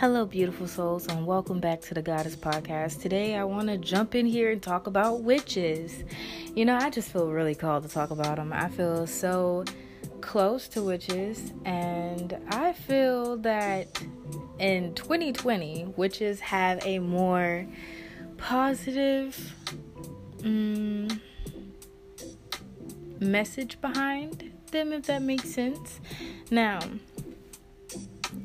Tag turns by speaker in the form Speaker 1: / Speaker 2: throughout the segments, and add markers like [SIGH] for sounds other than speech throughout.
Speaker 1: Hello, beautiful souls, and welcome back to the Goddess Podcast. Today, I want to jump in here and talk about witches. You know, I just feel really called to talk about them. I feel so close to witches, and I feel that in 2020, witches have a more positive mm, message behind them, if that makes sense. Now,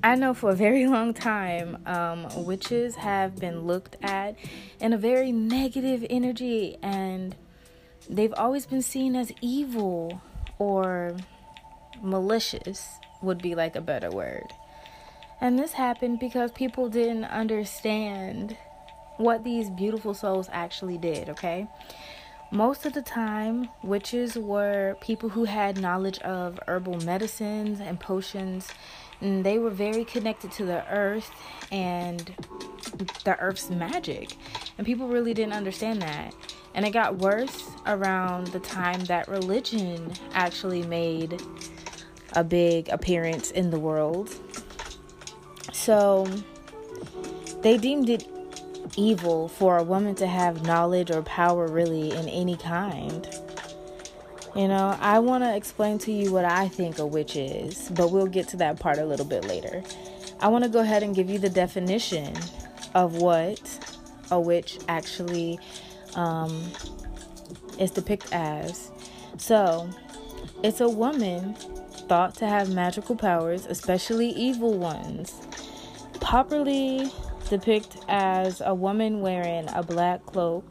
Speaker 1: I know for a very [LAUGHS] long time, um, witches have been looked at in a very negative energy, and they've always been seen as evil or malicious, would be like a better word. And this happened because people didn't understand what these beautiful souls actually did, okay? Most of the time, witches were people who had knowledge of herbal medicines and potions and they were very connected to the earth and the earth's magic. And people really didn't understand that. And it got worse around the time that religion actually made a big appearance in the world. So they deemed it evil for a woman to have knowledge or power really in any kind. You know, I want to explain to you what I think a witch is, but we'll get to that part a little bit later. I want to go ahead and give you the definition of what a witch actually um, is depicted as. So, it's a woman thought to have magical powers, especially evil ones. Properly depicted as a woman wearing a black cloak,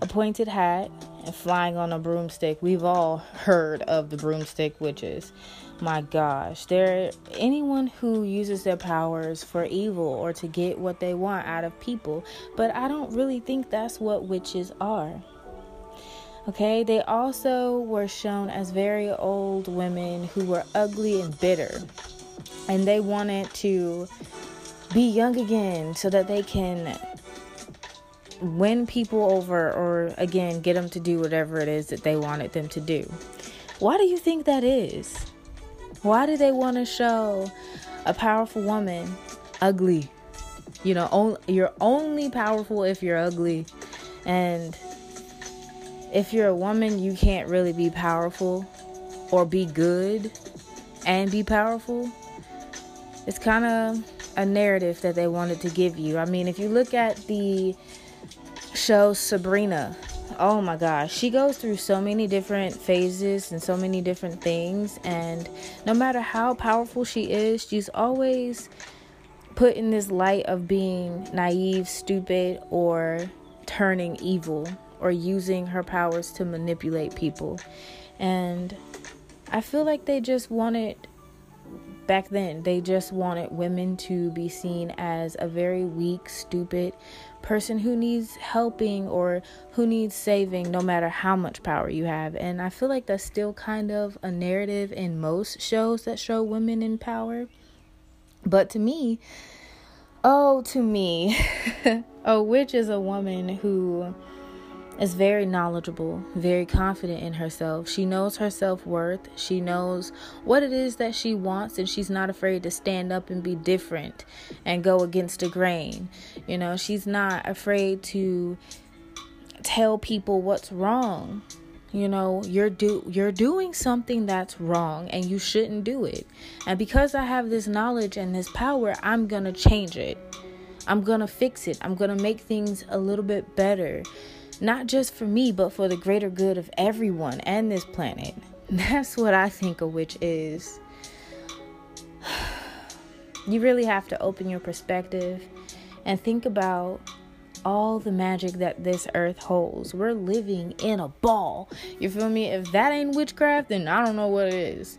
Speaker 1: a pointed hat, flying on a broomstick. We've all heard of the broomstick witches. My gosh, there anyone who uses their powers for evil or to get what they want out of people, but I don't really think that's what witches are. Okay, they also were shown as very old women who were ugly and bitter, and they wanted to be young again so that they can win people over or again get them to do whatever it is that they wanted them to do. Why do you think that is? Why do they want to show a powerful woman ugly? You know, you're only powerful if you're ugly. And if you're a woman, you can't really be powerful or be good and be powerful. It's kind of a narrative that they wanted to give you. I mean, if you look at the show Sabrina. Oh my gosh, she goes through so many different phases and so many different things, and no matter how powerful she is, she's always put in this light of being naive, stupid, or turning evil, or using her powers to manipulate people. And I feel like they just wanted back then they just wanted women to be seen as a very weak, stupid person who needs helping or who needs saving no matter how much power you have. And I feel like that's still kind of a narrative in most shows that show women in power. But to me, oh, to me, [LAUGHS] oh, a witch is a woman who is very knowledgeable, very confident in herself. She knows her self worth. She knows what it is that she wants, and she's not afraid to stand up and be different and go against the grain. You know, she's not afraid to tell people what's wrong. You know, you're do you're doing something that's wrong and you shouldn't do it. And because I have this knowledge and this power, I'm going to change it. I'm going to fix it. I'm going to make things a little bit better not just for me, but for the greater good of everyone and this planet. [LAUGHS] That's what I think a witch is. [SIGHS] You really have to open your perspective and think about all the magic that this earth holds. We're living in a ball. You feel me? If that ain't witchcraft, then I don't know what it is.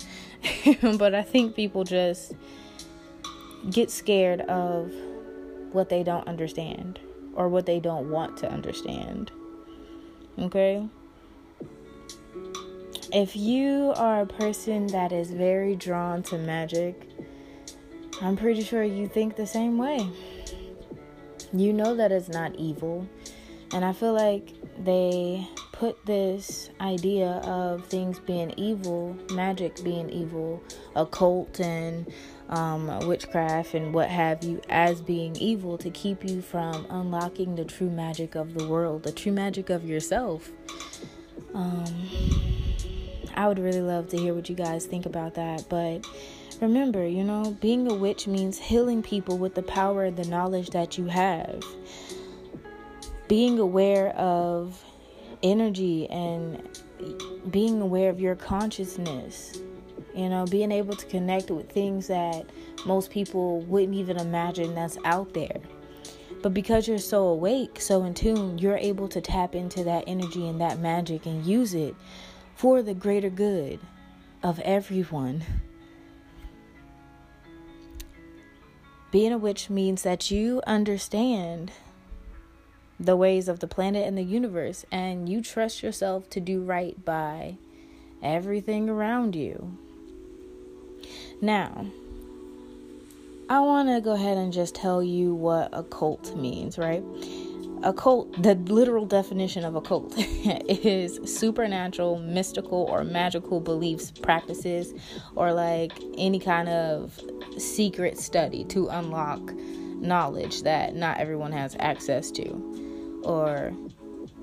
Speaker 1: [LAUGHS] but I think people just get scared of what they don't understand or what they don't want to understand. Okay? If you are a person that is very drawn to magic, I'm pretty sure you think the same way. You know that it's not evil. And I feel like they put this idea of things being evil, magic being evil, occult and um, witchcraft and what have you as being evil to keep you from unlocking the true magic of the world, the true magic of yourself. Um, I would really love to hear what you guys think about that, but remember, you know, being a witch means healing people with the power and the knowledge that you have. Being aware of energy and being aware of your consciousness. You know, being able to connect with things that most people wouldn't even imagine that's out there. But because you're so awake, so in tune, you're able to tap into that energy and that magic and use it for the greater good of everyone. Being a witch means that you understand the ways of the planet and the universe, and you trust yourself to do right by everything around you. Now, I want to go ahead and just tell you what occult means, right? Occult, the literal definition of occult [LAUGHS] is supernatural, mystical, or magical beliefs, practices, or like any kind of secret study to unlock knowledge that not everyone has access to, or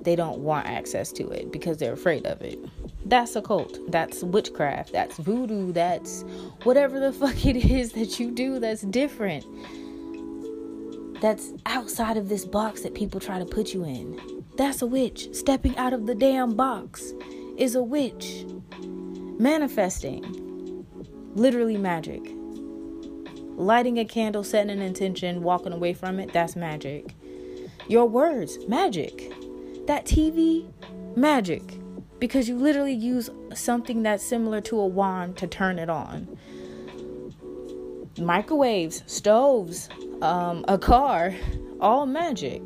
Speaker 1: they don't want access to it because they're afraid of it. That's occult. That's witchcraft. That's voodoo. That's whatever the [LAUGHS] fuck it is that you do that's different. That's outside of this box that people try to put you in. That's a witch. Stepping out of the damn box is a witch. Manifesting. Literally magic. Lighting a candle, setting an intention, walking away from it, that's magic. Your words, magic. That TV, magic because you literally use something that's similar to a wand to turn it on. Microwaves, stoves, um, a car, all magic.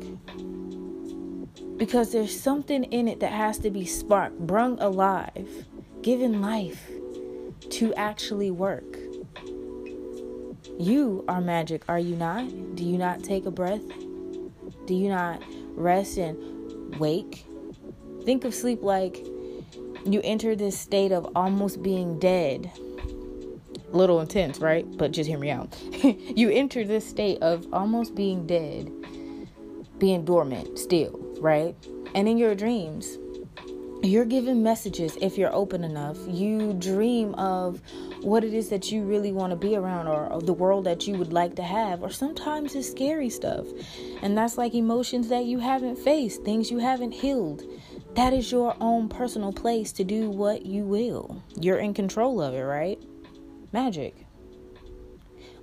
Speaker 1: Because there's something in it that has to be sparked, brung alive, given life to actually work. You are magic, are you not? Do you not take a breath? Do you not rest and wake? Think of sleep like you enter this state of almost being dead. A little intense, right? But just hear me out. [LAUGHS] you enter this state of almost being dead, being dormant still, right? And in your dreams, you're given messages if you're open enough. You dream of what it is that you really want to be around or the world that you would like to have, or sometimes it's scary stuff. And that's like emotions that you haven't faced, things you haven't healed. That is your own personal place to do what you will. You're in control of it, right? Magic.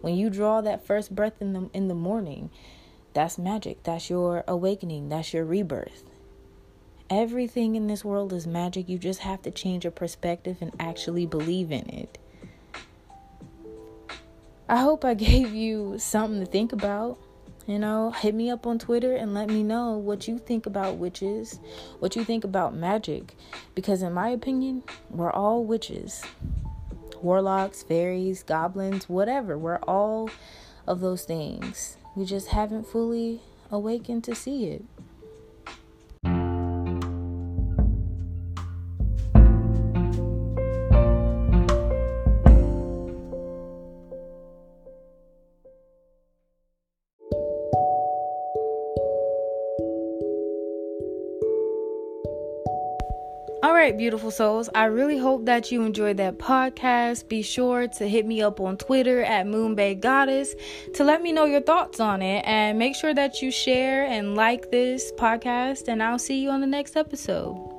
Speaker 1: When you draw that first breath in the in the morning, that's magic. That's your awakening. That's your rebirth. Everything in this world is magic. You just have to change your perspective and actually believe in it. I hope I [LAUGHS] gave you something to think about. You know, hit me up on Twitter and let me know what you think about witches, what you think about magic. Because, in my opinion, we're all witches warlocks, fairies, goblins, whatever. We're all of those things. We just haven't fully awakened to see it. Right, beautiful souls. I really hope that you enjoyed that podcast. Be sure to hit me up on Twitter at Moonbay Goddess to let me know your thoughts on it. And make sure that you share and like this podcast. And I'll see you on the next episode.